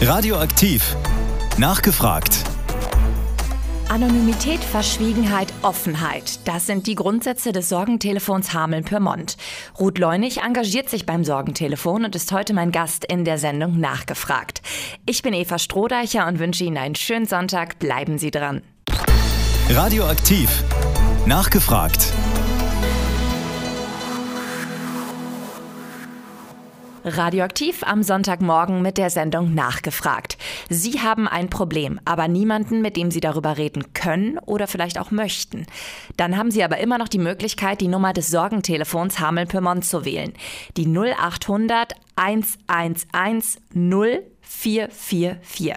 Radioaktiv. Nachgefragt. Anonymität, Verschwiegenheit, Offenheit. Das sind die Grundsätze des Sorgentelefons Hameln-Pyrmont. Ruth Leunig engagiert sich beim Sorgentelefon und ist heute mein Gast in der Sendung Nachgefragt. Ich bin Eva Strohdeicher und wünsche Ihnen einen schönen Sonntag. Bleiben Sie dran. Radioaktiv. Nachgefragt. Radioaktiv am Sonntagmorgen mit der Sendung Nachgefragt. Sie haben ein Problem, aber niemanden, mit dem Sie darüber reden können oder vielleicht auch möchten. Dann haben Sie aber immer noch die Möglichkeit, die Nummer des Sorgentelefons Hameln-Pyrmont zu wählen. Die 0800 111 0 444.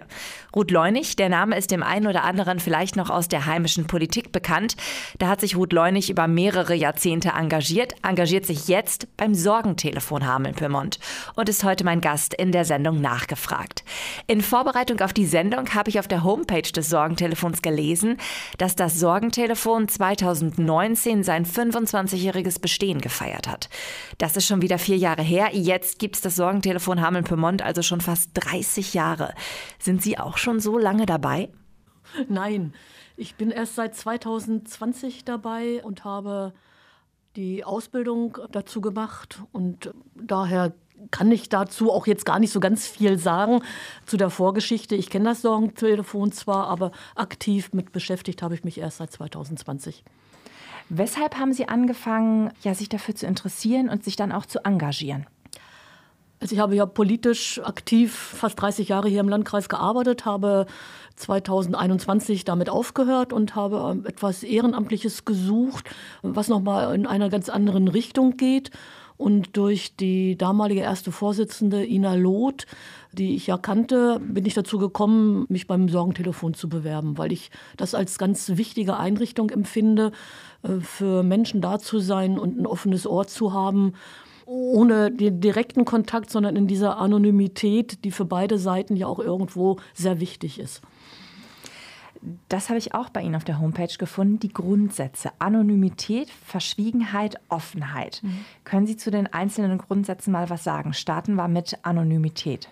Ruth Leunig, der Name ist dem einen oder anderen vielleicht noch aus der heimischen Politik bekannt. Da hat sich Ruth Leunig über mehrere Jahrzehnte engagiert, engagiert sich jetzt beim Sorgentelefon Hameln-Pyrmont und ist heute mein Gast in der Sendung Nachgefragt. In Vorbereitung auf die Sendung habe ich auf der Homepage des Sorgentelefons gelesen, dass das Sorgentelefon 2019 sein 25-jähriges Bestehen gefeiert hat. Das ist schon wieder vier Jahre her. Jetzt gibt es das Sorgentelefon Hameln-Pyrmont also schon fast 30 Jahre. Sind Sie auch schon so lange dabei? Nein, ich bin erst seit 2020 dabei und habe die Ausbildung dazu gemacht und daher kann ich dazu auch jetzt gar nicht so ganz viel sagen zu der Vorgeschichte. Ich kenne das Sorgentelefon zwar, aber aktiv mit beschäftigt habe ich mich erst seit 2020. Weshalb haben Sie angefangen, ja, sich dafür zu interessieren und sich dann auch zu engagieren? Also ich habe ja politisch aktiv fast 30 Jahre hier im Landkreis gearbeitet, habe 2021 damit aufgehört und habe ähm, etwas Ehrenamtliches gesucht, was nochmal in einer ganz anderen Richtung geht. Und durch die damalige erste Vorsitzende Ina Loth, die ich ja kannte, bin ich dazu gekommen, mich beim Sorgentelefon zu bewerben, weil ich das als ganz wichtige Einrichtung empfinde, äh, für Menschen da zu sein und ein offenes Ohr zu haben ohne den direkten Kontakt, sondern in dieser Anonymität, die für beide Seiten ja auch irgendwo sehr wichtig ist. Das habe ich auch bei Ihnen auf der Homepage gefunden, die Grundsätze. Anonymität, Verschwiegenheit, Offenheit. Mhm. Können Sie zu den einzelnen Grundsätzen mal was sagen? Starten wir mit Anonymität.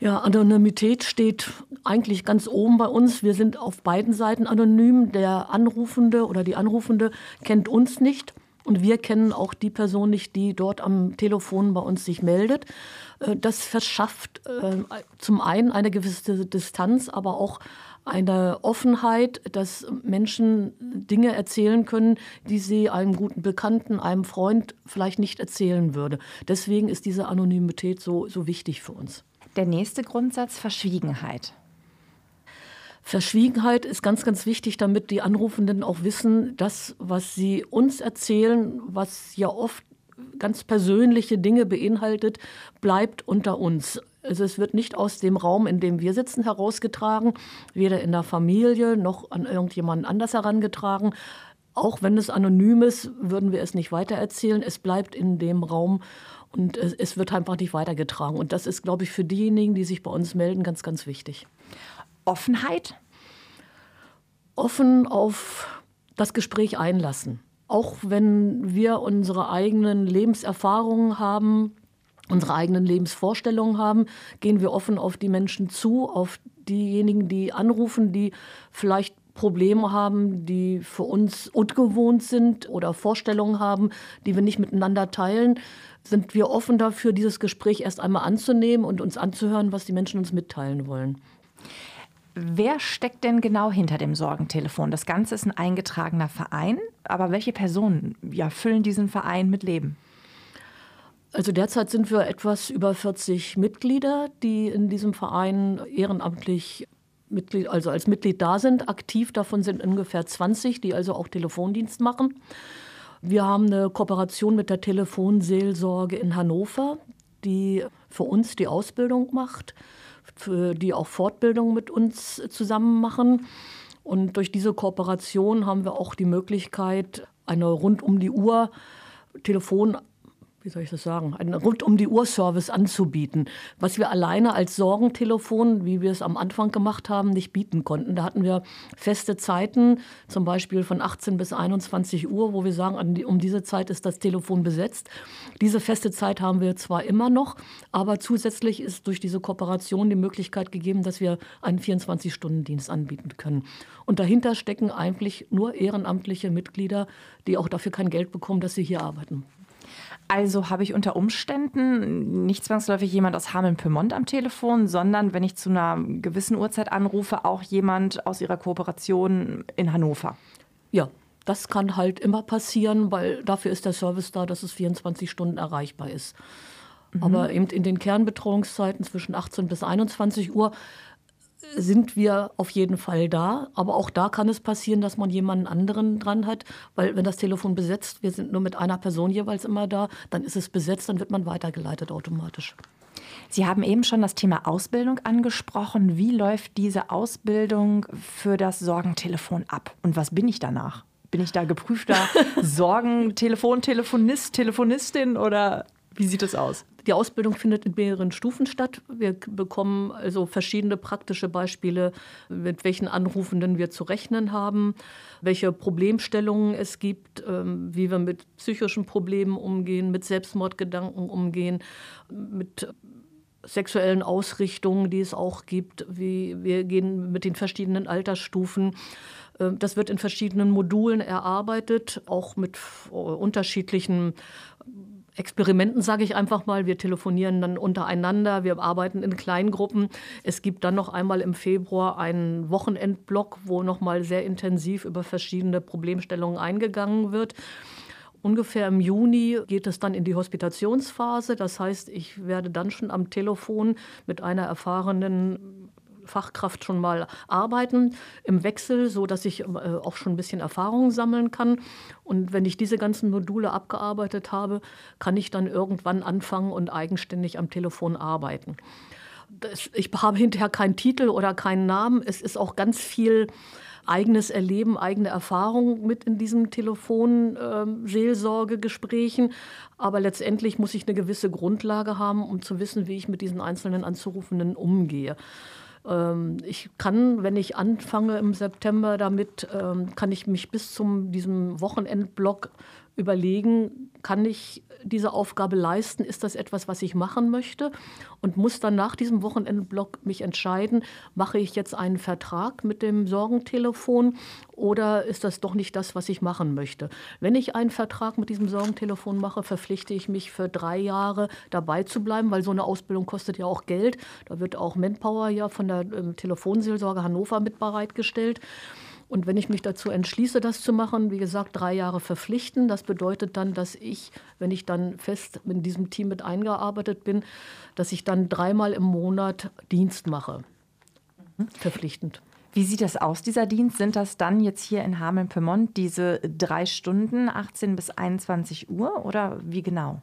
Ja, Anonymität steht eigentlich ganz oben bei uns. Wir sind auf beiden Seiten anonym. Der Anrufende oder die Anrufende kennt uns nicht. Und wir kennen auch die Person nicht, die dort am Telefon bei uns sich meldet. Äh, das verschafft äh, zum einen eine gewisse Distanz, aber auch eine Offenheit, dass Menschen Dinge erzählen können, die sie einem guten Bekannten, einem Freund vielleicht nicht erzählen würde. Deswegen ist diese Anonymität so, so wichtig für uns. Der nächste Grundsatz, Verschwiegenheit. Verschwiegenheit ist ganz, ganz wichtig, damit die Anrufenden auch wissen, das, was sie uns erzählen, was ja oft ganz persönliche Dinge beinhaltet, bleibt unter uns. Also es wird nicht aus dem Raum, in dem wir sitzen, herausgetragen, weder in der Familie noch an irgendjemanden anders herangetragen. Auch wenn es anonym ist, würden wir es nicht weitererzählen. Es bleibt in dem Raum und es wird einfach nicht weitergetragen. Und das ist, glaube ich, für diejenigen, die sich bei uns melden, ganz, ganz wichtig. Offenheit? Offen auf das Gespräch einlassen. Auch wenn wir unsere eigenen Lebenserfahrungen haben, unsere eigenen Lebensvorstellungen haben, gehen wir offen auf die Menschen zu, auf diejenigen, die anrufen, die vielleicht Probleme haben, die für uns ungewohnt sind oder Vorstellungen haben, die wir nicht miteinander teilen, sind wir offen dafür, dieses Gespräch erst einmal anzunehmen und uns anzuhören, was die Menschen uns mitteilen wollen. Wer steckt denn genau hinter dem Sorgentelefon? Das Ganze ist ein eingetragener Verein, aber welche Personen ja, füllen diesen Verein mit Leben? Also derzeit sind wir etwas über 40 Mitglieder, die in diesem Verein ehrenamtlich Mitglied, also als Mitglied da sind. Aktiv davon sind ungefähr 20, die also auch Telefondienst machen. Wir haben eine Kooperation mit der Telefonseelsorge in Hannover, die für uns die Ausbildung macht für die auch Fortbildung mit uns zusammen machen. Und durch diese Kooperation haben wir auch die Möglichkeit, eine rund um die Uhr Telefon wie soll ich das sagen, einen rund um die Uhr Service anzubieten, was wir alleine als Sorgentelefon, wie wir es am Anfang gemacht haben, nicht bieten konnten. Da hatten wir feste Zeiten, zum Beispiel von 18 bis 21 Uhr, wo wir sagen, um diese Zeit ist das Telefon besetzt. Diese feste Zeit haben wir zwar immer noch, aber zusätzlich ist durch diese Kooperation die Möglichkeit gegeben, dass wir einen 24-Stunden-Dienst anbieten können. Und dahinter stecken eigentlich nur ehrenamtliche Mitglieder, die auch dafür kein Geld bekommen, dass sie hier arbeiten. Also habe ich unter Umständen nicht zwangsläufig jemand aus Hameln-Pyrmont am Telefon, sondern wenn ich zu einer gewissen Uhrzeit anrufe, auch jemand aus Ihrer Kooperation in Hannover. Ja, das kann halt immer passieren, weil dafür ist der Service da, dass es 24 Stunden erreichbar ist. Mhm. Aber eben in den Kernbetreuungszeiten zwischen 18 bis 21 Uhr sind wir auf jeden Fall da. Aber auch da kann es passieren, dass man jemanden anderen dran hat, weil wenn das Telefon besetzt, wir sind nur mit einer Person jeweils immer da, dann ist es besetzt, dann wird man weitergeleitet automatisch. Sie haben eben schon das Thema Ausbildung angesprochen. Wie läuft diese Ausbildung für das Sorgentelefon ab? Und was bin ich danach? Bin ich da geprüfter Sorgentelefon, Telefonist, Telefonistin oder wie sieht es aus? Die Ausbildung findet in mehreren Stufen statt. Wir bekommen also verschiedene praktische Beispiele, mit welchen Anrufenden wir zu rechnen haben, welche Problemstellungen es gibt, ähm, wie wir mit psychischen Problemen umgehen, mit Selbstmordgedanken umgehen, mit sexuellen Ausrichtungen, die es auch gibt, wie wir gehen mit den verschiedenen Altersstufen. Ähm, das wird in verschiedenen Modulen erarbeitet, auch mit unterschiedlichen Experimenten, sage ich einfach mal. Wir telefonieren dann untereinander, wir arbeiten in Kleingruppen. Es gibt dann noch einmal im Februar einen Wochenendblock, wo noch mal sehr intensiv über verschiedene Problemstellungen eingegangen wird. Ungefähr im Juni geht es dann in die Hospitationsphase. Das heißt, ich werde dann schon am Telefon mit einer erfahrenen Fachkraft schon mal arbeiten im Wechsel, so dass ich äh, auch schon ein bisschen Erfahrung sammeln kann. Und wenn ich diese ganzen Module abgearbeitet habe, kann ich dann irgendwann anfangen und eigenständig am Telefon arbeiten. Das, ich habe hinterher keinen Titel oder keinen Namen. Es ist auch ganz viel eigenes Erleben, eigene Erfahrung mit in diesen Telefonseelsorgegesprächen. Ähm, Aber letztendlich muss ich eine gewisse Grundlage haben, um zu wissen, wie ich mit diesen einzelnen Anzurufenden umgehe. Ähm, ich kann, wenn ich anfange im September damit, ähm, kann ich mich bis zum diesem Wochenendblock überlegen, kann ich diese Aufgabe leisten? Ist das etwas, was ich machen möchte? Und muss dann nach diesem Wochenendblock mich entscheiden, mache ich jetzt einen Vertrag mit dem Sorgentelefon oder ist das doch nicht das, was ich machen möchte? Wenn ich einen Vertrag mit diesem Sorgentelefon mache, verpflichte ich mich für drei Jahre dabei zu bleiben, weil so eine Ausbildung kostet ja auch Geld. Da wird auch Manpower ja von der ähm, Telefonseelsorge Hannover mit bereitgestellt. Und wenn ich mich dazu entschließe, das zu machen, wie gesagt, drei Jahre verpflichten, das bedeutet dann, dass ich, wenn ich dann fest in diesem Team mit eingearbeitet bin, dass ich dann dreimal im Monat Dienst mache. Verpflichtend. Wie sieht das aus, dieser Dienst? Sind das dann jetzt hier in Hameln-Pyrmont diese drei Stunden, 18 bis 21 Uhr oder wie genau?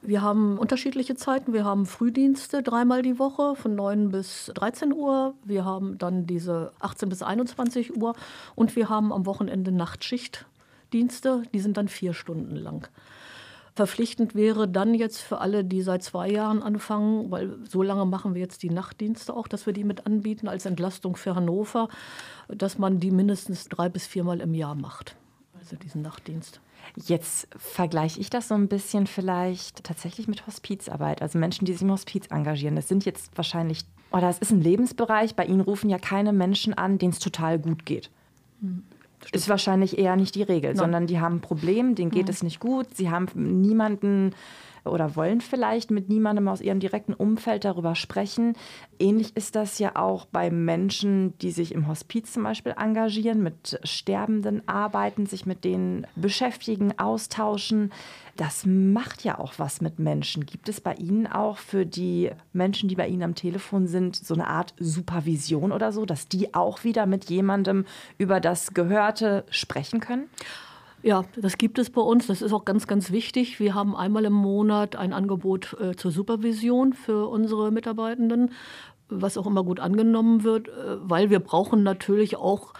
Wir haben unterschiedliche Zeiten. Wir haben Frühdienste dreimal die Woche von 9 bis 13 Uhr. Wir haben dann diese 18 bis 21 Uhr und wir haben am Wochenende Nachtschichtdienste. Die sind dann vier Stunden lang. Verpflichtend wäre dann jetzt für alle, die seit zwei Jahren anfangen, weil so lange machen wir jetzt die Nachtdienste auch, dass wir die mit anbieten als Entlastung für Hannover, dass man die mindestens drei bis viermal im Jahr macht. Also diesen Nachtdienst. Jetzt vergleiche ich das so ein bisschen vielleicht tatsächlich mit Hospizarbeit, also Menschen, die sich im Hospiz engagieren. Das sind jetzt wahrscheinlich, oder es ist ein Lebensbereich, bei Ihnen rufen ja keine Menschen an, denen es total gut geht. Hm. Ist wahrscheinlich eher nicht die Regel, Nein. sondern die haben ein Problem, denen geht hm. es nicht gut, sie haben niemanden, oder wollen vielleicht mit niemandem aus ihrem direkten Umfeld darüber sprechen. Ähnlich ist das ja auch bei Menschen, die sich im Hospiz zum Beispiel engagieren, mit Sterbenden arbeiten, sich mit denen beschäftigen, austauschen. Das macht ja auch was mit Menschen. Gibt es bei Ihnen auch für die Menschen, die bei Ihnen am Telefon sind, so eine Art Supervision oder so, dass die auch wieder mit jemandem über das Gehörte sprechen können? Ja, das gibt es bei uns. Das ist auch ganz, ganz wichtig. Wir haben einmal im Monat ein Angebot äh, zur Supervision für unsere Mitarbeitenden, was auch immer gut angenommen wird, äh, weil wir brauchen natürlich auch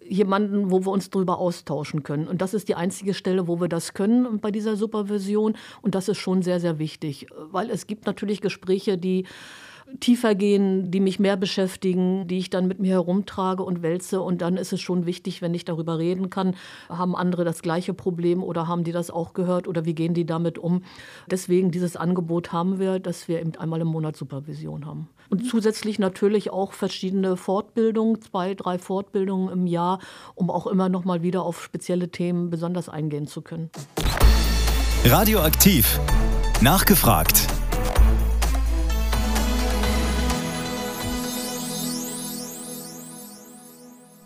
jemanden, wo wir uns darüber austauschen können. Und das ist die einzige Stelle, wo wir das können bei dieser Supervision. Und das ist schon sehr, sehr wichtig, weil es gibt natürlich Gespräche, die tiefer gehen, die mich mehr beschäftigen, die ich dann mit mir herumtrage und wälze. Und dann ist es schon wichtig, wenn ich darüber reden kann, haben andere das gleiche Problem oder haben die das auch gehört oder wie gehen die damit um. Deswegen dieses Angebot haben wir, dass wir eben einmal im Monat Supervision haben. Und zusätzlich natürlich auch verschiedene Fortbildungen, zwei, drei Fortbildungen im Jahr, um auch immer noch mal wieder auf spezielle Themen besonders eingehen zu können. Radioaktiv. Nachgefragt.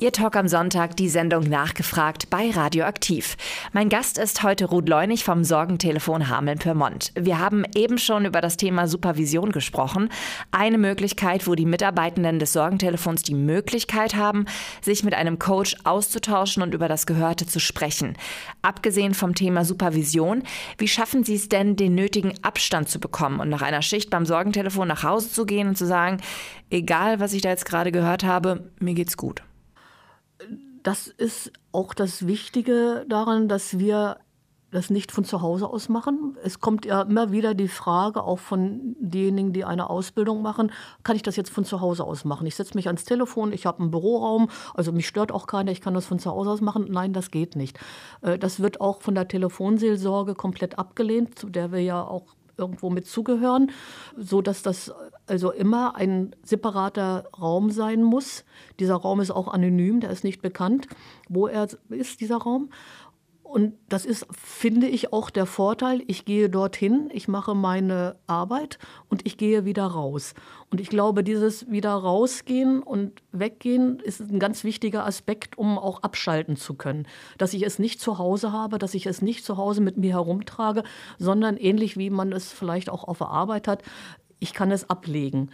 Ihr Talk am Sonntag, die Sendung Nachgefragt bei Radioaktiv. Mein Gast ist heute Ruth Leunig vom Sorgentelefon Hameln-Pyrmont. Wir haben eben schon über das Thema Supervision gesprochen. Eine Möglichkeit, wo die Mitarbeitenden des Sorgentelefons die Möglichkeit haben, sich mit einem Coach auszutauschen und über das Gehörte zu sprechen. Abgesehen vom Thema Supervision, wie schaffen Sie es denn, den nötigen Abstand zu bekommen und nach einer Schicht beim Sorgentelefon nach Hause zu gehen und zu sagen, egal was ich da jetzt gerade gehört habe, mir geht's gut? Das ist auch das Wichtige daran, dass wir das nicht von zu Hause aus machen. Es kommt ja immer wieder die Frage, auch von denjenigen, die eine Ausbildung machen, kann ich das jetzt von zu Hause aus machen? Ich setze mich ans Telefon, ich habe einen Büroraum, also mich stört auch keiner, ich kann das von zu Hause aus machen. Nein, das geht nicht. Äh, das wird auch von der Telefonseelsorge komplett abgelehnt, zu der wir ja auch irgendwo mit zugehören, so dass das also immer ein separater Raum sein muss. Dieser Raum ist auch anonym, der ist nicht bekannt, wo er ist, dieser Raum. Und das ist, finde ich, auch der Vorteil. Ich gehe dorthin, ich mache meine Arbeit und ich gehe wieder raus. Und ich glaube, dieses wieder rausgehen und weggehen ist ein ganz wichtiger Aspekt, um auch abschalten zu können. Dass ich es nicht zu Hause habe, dass ich es nicht zu Hause mit mir herumtrage, sondern ähnlich wie man es vielleicht auch auf der Arbeit hat, ich kann es ablegen.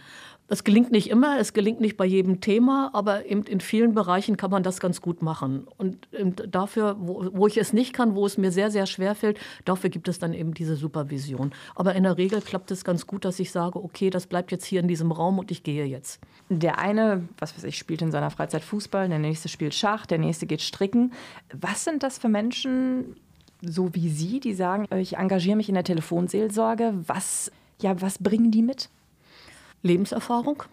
Das gelingt nicht immer, es gelingt nicht bei jedem Thema, aber eben in vielen Bereichen kann man das ganz gut machen. Und dafür, wo, wo, ich es nicht kann, wo es mir sehr, sehr schwer fällt, dafür gibt es dann eben diese Supervision. Aber in der Regel klappt es ganz gut, dass ich sage, okay, das bleibt jetzt hier in diesem Raum und ich gehe jetzt. Der eine, was weiß ich, spielt in seiner Freizeit Fußball, der nächste spielt Schach, der nächste geht stricken. Was sind das für Menschen, so wie Sie, die sagen, ich engagiere mich in der Telefonseelsorge? Was, ja, was bringen die mit? Lebenserfahrung.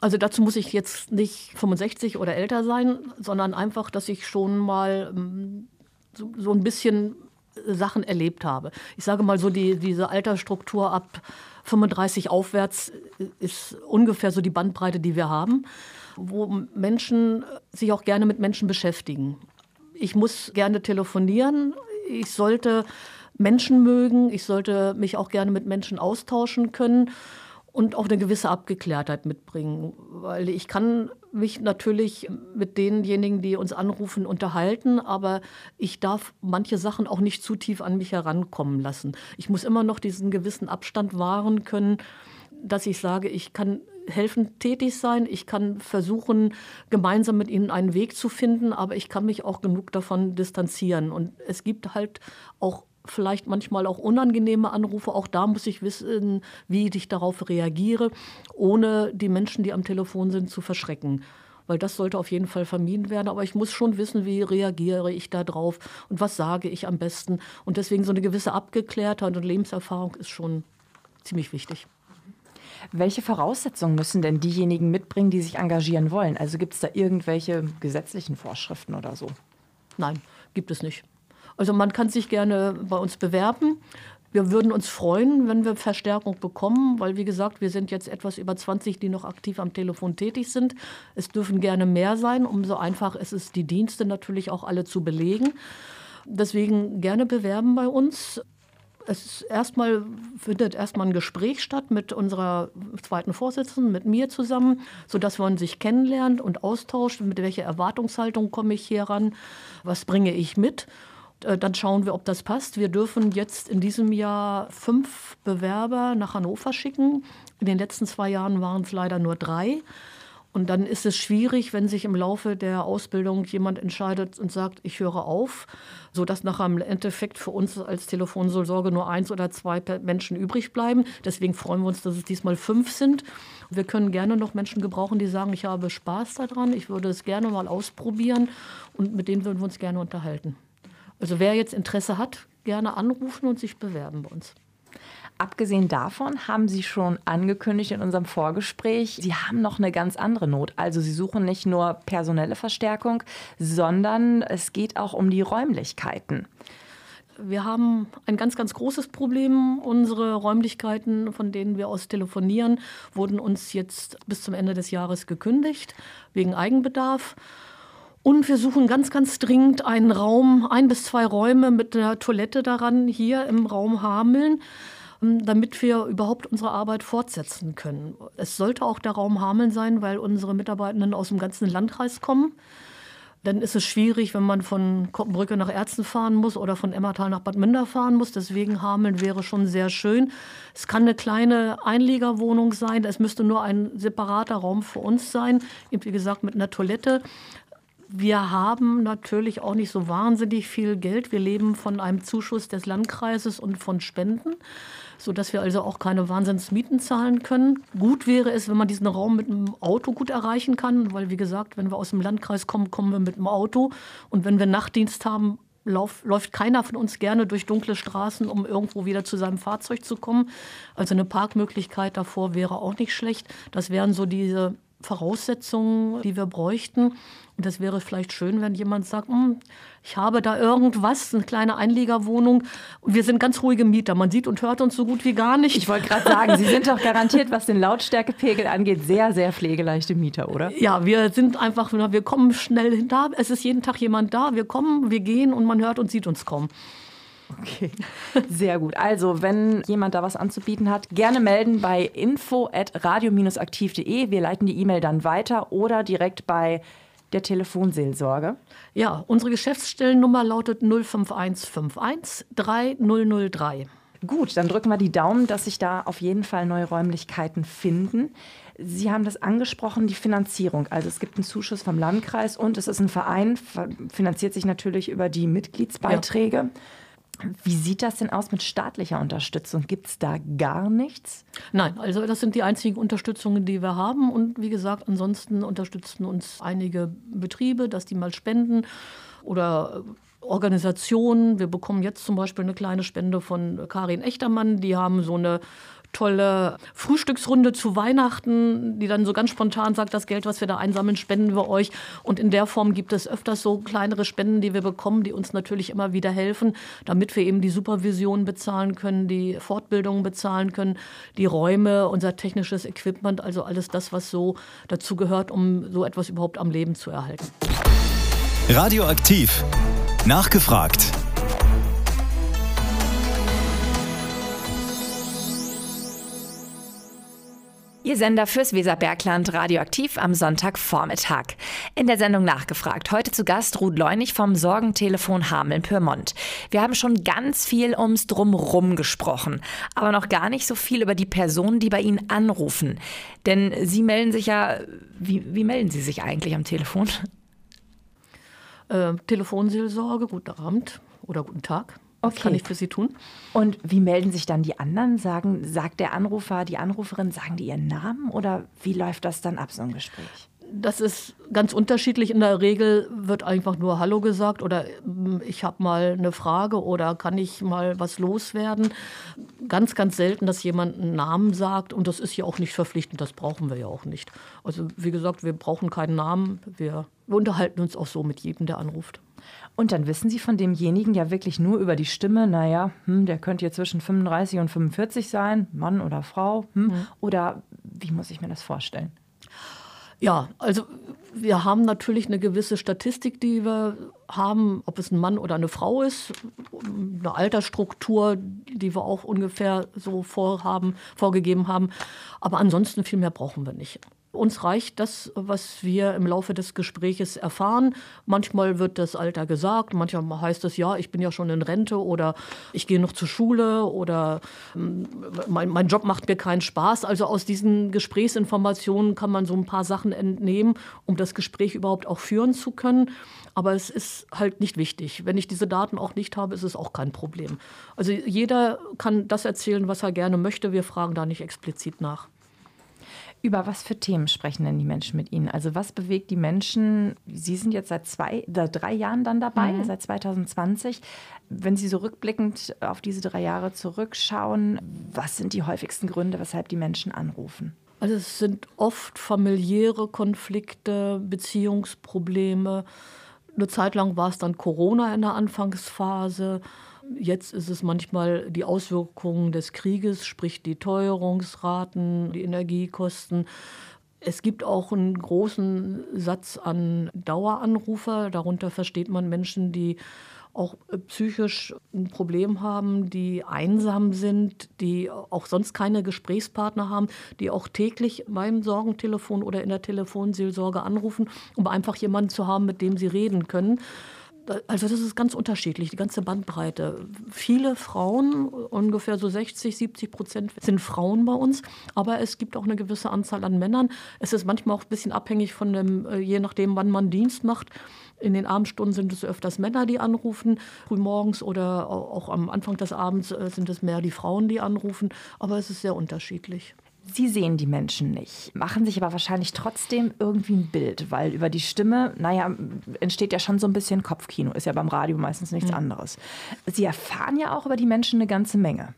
Also dazu muss ich jetzt nicht 65 oder älter sein, sondern einfach, dass ich schon mal ähm, so, so ein bisschen Sachen erlebt habe. Ich sage mal so, die, diese Altersstruktur ab 35 aufwärts ist ungefähr so die Bandbreite, die wir haben, wo Menschen sich auch gerne mit Menschen beschäftigen. Ich muss gerne telefonieren, ich sollte Menschen mögen, ich sollte mich auch gerne mit Menschen austauschen können und auch eine gewisse Abgeklärtheit mitbringen. Weil ich kann mich natürlich mit denjenigen, die uns anrufen, unterhalten, aber ich darf manche Sachen auch nicht zu tief an mich herankommen lassen. Ich muss immer noch diesen gewissen Abstand wahren können, dass ich sage, ich kann helfen tätig sein, ich kann versuchen, gemeinsam mit ihnen einen Weg zu finden, aber ich kann mich auch genug davon distanzieren. Und es gibt halt auch vielleicht manchmal auch unangenehme Anrufe. Auch da muss ich wissen, wie ich darauf reagiere, ohne die Menschen, die am Telefon sind, zu verschrecken. Weil das sollte auf jeden Fall vermieden werden. Aber ich muss schon wissen, wie reagiere ich da drauf und was sage ich am besten. Und deswegen so eine gewisse Abgeklärtheit und Lebenserfahrung ist schon ziemlich wichtig. Welche Voraussetzungen müssen denn diejenigen mitbringen, die sich engagieren wollen? Also gibt es da irgendwelche gesetzlichen Vorschriften oder so? Nein, gibt es nicht. Also man kann sich gerne bei uns bewerben. Wir würden uns freuen, wenn wir Verstärkung bekommen, weil wie gesagt, wir sind jetzt etwas über 20, die noch aktiv am Telefon tätig sind. Es dürfen gerne mehr sein. Umso einfacher ist es, die Dienste natürlich auch alle zu belegen. Deswegen gerne bewerben bei uns. Es ist erstmal, findet erstmal ein Gespräch statt mit unserer zweiten Vorsitzenden, mit mir zusammen, sodass man sich kennenlernt und austauscht, mit welcher Erwartungshaltung komme ich hier ran, was bringe ich mit. Äh, dann schauen wir, ob das passt. Wir dürfen jetzt in diesem Jahr fünf Bewerber nach Hannover schicken. In den letzten zwei Jahren waren es leider nur drei. Und dann ist es schwierig, wenn sich im Laufe der Ausbildung jemand entscheidet und sagt, ich höre auf, sodass nachher im Endeffekt für uns als Telefonseelsorge nur eins oder zwei Menschen übrig bleiben. Deswegen freuen wir uns, dass es diesmal fünf sind, Wir können gerne noch Menschen gebrauchen, die sagen, ich habe Spaß daran, ich würde es gerne mal ausprobieren und mit denen würden wir uns gerne unterhalten. Also wer jetzt Interesse hat, gerne anrufen und sich bewerben bei uns. Abgesehen davon haben Sie schon angekündigt in unserem Vorgespräch, Sie haben noch eine ganz andere Not. Also Sie suchen nicht nur personelle Verstärkung, sondern es geht auch um die Räumlichkeiten. Wir haben ein ganz, ganz großes Problem. Unsere Räumlichkeiten, von denen wir aus telefonieren, wurden uns jetzt bis zum Ende des Jahres gekündigt, wegen Eigenbedarf. Und wir suchen ganz, ganz dringend einen Raum, ein bis zwei Räume mit einer Toilette daran, hier im Raum Hameln, ähm, damit wir überhaupt unsere Arbeit fortsetzen können. Es sollte auch der Raum Hameln sein, weil unsere Mitarbeitenden aus dem ganzen Landkreis kommen. Dann ist es schwierig, wenn man von Koppenbrücke nach Erzen fahren muss oder von Emmertal nach Bad Münder fahren muss. Deswegen Hameln wäre schon sehr schön. Es kann eine kleine Einliegerwohnung sein. Es müsste nur ein separater Raum für uns sein. Wie gesagt, mit einer Toilette. Wir haben natürlich auch nicht so wahnsinnig viel Geld. Wir leben von einem Zuschuss des Landkreises und von Spenden, sodass wir also auch keine Wahnsinnsmieten zahlen können. Gut wäre es, wenn man diesen Raum mit einem Auto gut erreichen kann, weil wie gesagt, wenn wir aus dem Landkreis kommen, kommen wir mit dem Auto. Und wenn wir Nachtdienst haben, Lauf, läuft keiner von uns gerne durch dunkle Straßen, um irgendwo wieder zu seinem Fahrzeug zu kommen. Also eine Parkmöglichkeit davor wäre auch nicht schlecht. Das wären so diese Voraussetzungen, die wir bräuchten. Und das wäre vielleicht schön, wenn jemand sagt, hm, ich habe da irgendwas, eine kleine Einliegerwohnung. Wir sind ganz ruhige Mieter. Man sieht und hört uns so gut wie gar nicht. Ich wollte gerade sagen, Sie sind doch garantiert, was den Lautstärkepegel angeht, sehr, sehr pflegeleichte Mieter, oder? Ja, wir sind einfach, wir kommen schnell hinter. Es ist jeden Tag jemand da. Wir kommen, wir gehen und man hört und sieht uns kommen. Okay, sehr gut. Also, wenn jemand da was anzubieten hat, gerne melden bei info@radio-aktiv.de. Wir leiten die E-Mail dann weiter oder direkt bei der Telefonseelsorge. Ja, unsere Geschäftsstellennummer lautet 05151 3003. Gut, dann drücken wir die Daumen, dass sich da auf jeden Fall neue Räumlichkeiten finden. Sie haben das angesprochen, die Finanzierung. Also es gibt einen Zuschuss vom Landkreis und es ist ein Verein, finanziert sich natürlich über die Mitgliedsbeiträge. Ja. Wie sieht das denn aus mit staatlicher Unterstützung? Gibt es da gar nichts? Nein, also das sind die einzigen Unterstützungen, die wir haben. Und wie gesagt, ansonsten unterstützen uns einige Betriebe, dass die mal spenden oder Organisationen. Wir bekommen jetzt zum Beispiel eine kleine Spende von Karin Echtermann. Die haben so eine tolle Frühstücksrunde zu Weihnachten, die dann so ganz spontan sagt, das Geld, was wir da einsammeln, spenden wir euch. Und in der Form gibt es öfters so kleinere Spenden, die wir bekommen, die uns natürlich immer wieder helfen, damit wir eben die Supervision bezahlen können, die Fortbildungen bezahlen können, die Räume, unser technisches Equipment, also alles das, was so dazu gehört, um so etwas überhaupt am Leben zu erhalten. Radioaktiv. Nachgefragt. Ihr Sender fürs Weserbergland radioaktiv am Sonntagvormittag. In der Sendung nachgefragt. Heute zu Gast Ruth Leunig vom Sorgentelefon Hameln-Pyrmont. Wir haben schon ganz viel ums Drumrum gesprochen, aber noch gar nicht so viel über die Personen, die bei Ihnen anrufen. Denn Sie melden sich ja, wie, wie melden Sie sich eigentlich am Telefon? Äh, Telefonseelsorge, guten Abend oder guten Tag. Okay. Was kann ich für Sie tun? Und wie melden sich dann die anderen? Sagen, sagt der Anrufer, die Anruferin, sagen die ihren Namen oder wie läuft das dann ab, so ein Gespräch? Das ist ganz unterschiedlich. In der Regel wird einfach nur Hallo gesagt oder hm, ich habe mal eine Frage oder kann ich mal was loswerden. Ganz, ganz selten, dass jemand einen Namen sagt und das ist ja auch nicht verpflichtend, das brauchen wir ja auch nicht. Also wie gesagt, wir brauchen keinen Namen, wir unterhalten uns auch so mit jedem, der anruft. Und dann wissen Sie von demjenigen ja wirklich nur über die Stimme, naja, hm, der könnte hier zwischen 35 und 45 sein, Mann oder Frau. Hm, mhm. Oder wie muss ich mir das vorstellen? Ja, also wir haben natürlich eine gewisse Statistik, die wir haben, ob es ein Mann oder eine Frau ist, eine Altersstruktur, die wir auch ungefähr so vorhaben, vorgegeben haben. Aber ansonsten viel mehr brauchen wir nicht. Uns reicht das, was wir im Laufe des Gespräches erfahren. Manchmal wird das Alter gesagt, manchmal heißt es, ja, ich bin ja schon in Rente oder ich gehe noch zur Schule oder hm, mein, mein Job macht mir keinen Spaß. Also aus diesen Gesprächsinformationen kann man so ein paar Sachen entnehmen, um das Gespräch überhaupt auch führen zu können. Aber es ist halt nicht wichtig. Wenn ich diese Daten auch nicht habe, ist es auch kein Problem. Also jeder kann das erzählen, was er gerne möchte. Wir fragen da nicht explizit nach. Über was für Themen sprechen denn die Menschen mit Ihnen? Also was bewegt die Menschen? Sie sind jetzt seit zwei, seit drei Jahren dann dabei, mhm. seit 2020. Wenn Sie so rückblickend auf diese drei Jahre zurückschauen, was sind die häufigsten Gründe, weshalb die Menschen anrufen? Also es sind oft familiäre Konflikte, Beziehungsprobleme. Eine Zeit lang war es dann Corona in der Anfangsphase. Jetzt ist es manchmal die Auswirkungen des Krieges, sprich die Teuerungsraten, die Energiekosten. Es gibt auch einen großen Satz an Daueranrufer. Darunter versteht man Menschen, die auch psychisch ein Problem haben, die einsam sind, die auch sonst keine Gesprächspartner haben, die auch täglich beim Sorgentelefon oder in der Telefonseelsorge anrufen, um einfach jemanden zu haben, mit dem sie reden können. Also das ist ganz unterschiedlich, die ganze Bandbreite. Viele Frauen, ungefähr so 60, 70 Prozent sind Frauen bei uns, aber es gibt auch eine gewisse Anzahl an Männern. Es ist manchmal auch ein bisschen abhängig von dem, äh, je nachdem, wann man Dienst macht. In den Abendstunden sind es öfters Männer, die anrufen, frühmorgens oder auch am Anfang des Abends äh, sind es mehr die Frauen, die anrufen, aber es ist sehr unterschiedlich. Sie sehen die Menschen nicht, machen sich aber wahrscheinlich trotzdem irgendwie ein Bild, weil über die Stimme, naja, entsteht ja schon so ein bisschen Kopfkino, ist ja beim Radio meistens nichts mhm. anderes. Sie erfahren ja auch über die Menschen eine ganze Menge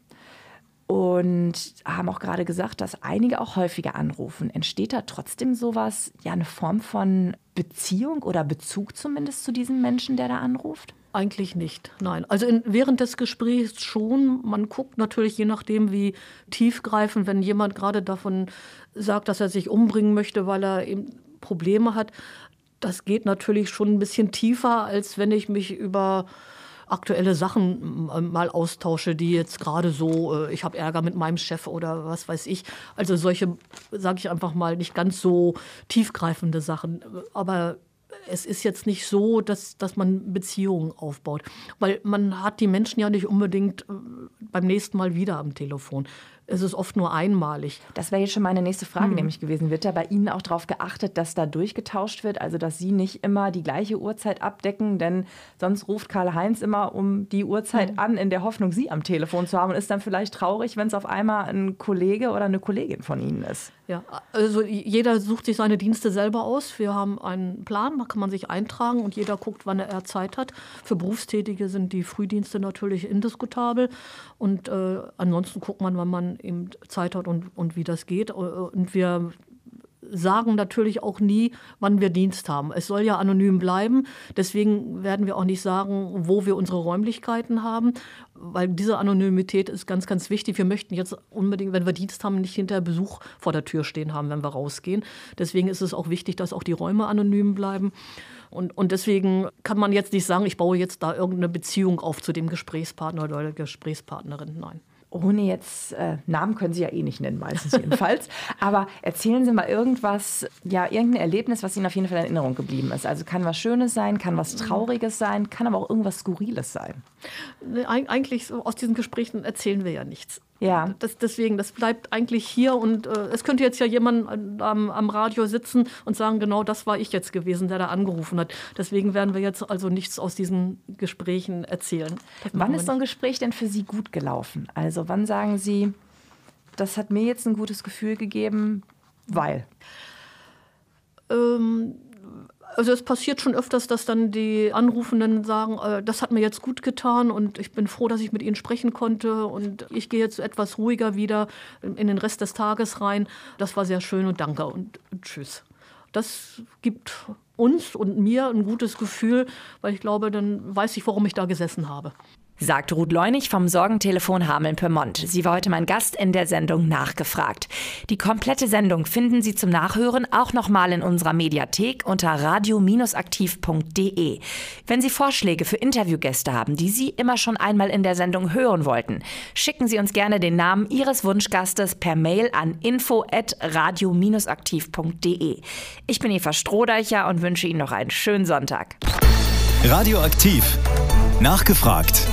und haben auch gerade gesagt, dass einige auch häufiger anrufen. Entsteht da trotzdem sowas, ja, eine Form von Beziehung oder Bezug zumindest zu diesem Menschen, der da anruft? Eigentlich nicht, nein. Also in, während des Gesprächs schon. Man guckt natürlich je nachdem, wie tiefgreifend, wenn jemand gerade davon sagt, dass er sich umbringen möchte, weil er eben Probleme hat. Das geht natürlich schon ein bisschen tiefer, als wenn ich mich über aktuelle Sachen äh, mal austausche, die jetzt gerade so, äh, ich habe Ärger mit meinem Chef oder was weiß ich. Also solche, sage ich einfach mal, nicht ganz so tiefgreifende Sachen. Aber es ist jetzt nicht so, dass, dass man Beziehungen aufbaut. Weil man hat die Menschen ja nicht unbedingt äh, beim nächsten Mal wieder am Telefon es ist oft nur einmalig. Das wäre jetzt schon meine nächste Frage hm. nämlich gewesen. Wird da bei Ihnen auch darauf geachtet, dass da durchgetauscht wird? Also, dass Sie nicht immer die gleiche Uhrzeit abdecken? Denn sonst ruft Karl-Heinz immer um die Uhrzeit hm. an, in der Hoffnung, Sie am Telefon zu haben und ist dann vielleicht traurig, wenn es auf einmal ein Kollege oder eine Kollegin von Ihnen ist. Ja, also jeder sucht sich seine Dienste selber aus. Wir haben einen Plan, da kann man sich eintragen und jeder guckt, wann er Zeit hat. Für Berufstätige sind die Frühdienste natürlich indiskutabel und äh, ansonsten guckt man, wann man eben Zeit hat und, und wie das geht. Und wir sagen natürlich auch nie, wann wir Dienst haben. Es soll ja anonym bleiben. Deswegen werden wir auch nicht sagen, wo wir unsere Räumlichkeiten haben, weil diese Anonymität ist ganz, ganz wichtig. Wir möchten jetzt unbedingt, wenn wir Dienst haben, nicht hinter Besuch vor der Tür stehen haben, wenn wir rausgehen. Deswegen ist es auch wichtig, dass auch die Räume anonym bleiben. Und, und deswegen kann man jetzt nicht sagen, ich baue jetzt da irgendeine Beziehung auf zu dem Gesprächspartner oder der Gesprächspartnerin. Nein ohne jetzt, äh, Namen können Sie ja eh nicht nennen, meistens jedenfalls. Aber erzählen Sie mal irgendwas, ja, irgendein Erlebnis, was Ihnen auf jeden Fall in Erinnerung geblieben ist. Also kann was Schönes sein, kann was Trauriges sein, kann aber auch irgendwas Skurriles sein. Eigentlich so aus diesen Gesprächen erzählen wir ja nichts. Ja. Das, deswegen, das bleibt eigentlich hier und äh, es könnte jetzt ja jemand am, am, Radio sitzen und sagen, genau das war ich jetzt gewesen, der da angerufen hat. Deswegen werden wir jetzt also nichts aus diesen Gesprächen erzählen. Wann ist so ein Gespräch denn für Sie gut gelaufen? Also wann sagen Sie, das hat mir jetzt ein gutes Gefühl gegeben, weil? Ähm, also es passiert schon öfters, dass dann die Anrufenden sagen, äh, das hat mir jetzt gut getan und ich bin froh, dass ich mit Ihnen sprechen konnte und ich gehe jetzt etwas ruhiger wieder in den Rest des Tages rein. Das war sehr schön und danke und, tschüss. Das gibt uns und mir ein gutes Gefühl, weil ich glaube, dann weiß ich, warum ich da gesessen habe sagt Ruth Leunig vom Sorgentelefon Hameln-Pyrmont. Sie war heute mein Gast in der Sendung Nachgefragt. Die komplette Sendung finden Sie zum Nachhören auch nochmal in unserer Mediathek unter radio-aktiv.de. Wenn Sie Vorschläge für Interviewgäste haben, die Sie immer schon einmal in der Sendung hören wollten, schicken Sie uns gerne den Namen Ihres Wunschgastes per Mail an info@radio-aktiv.de. Ich bin Eva Strohdeicher und wünsche Ihnen noch einen schönen Sonntag. Radioaktiv. Nachgefragt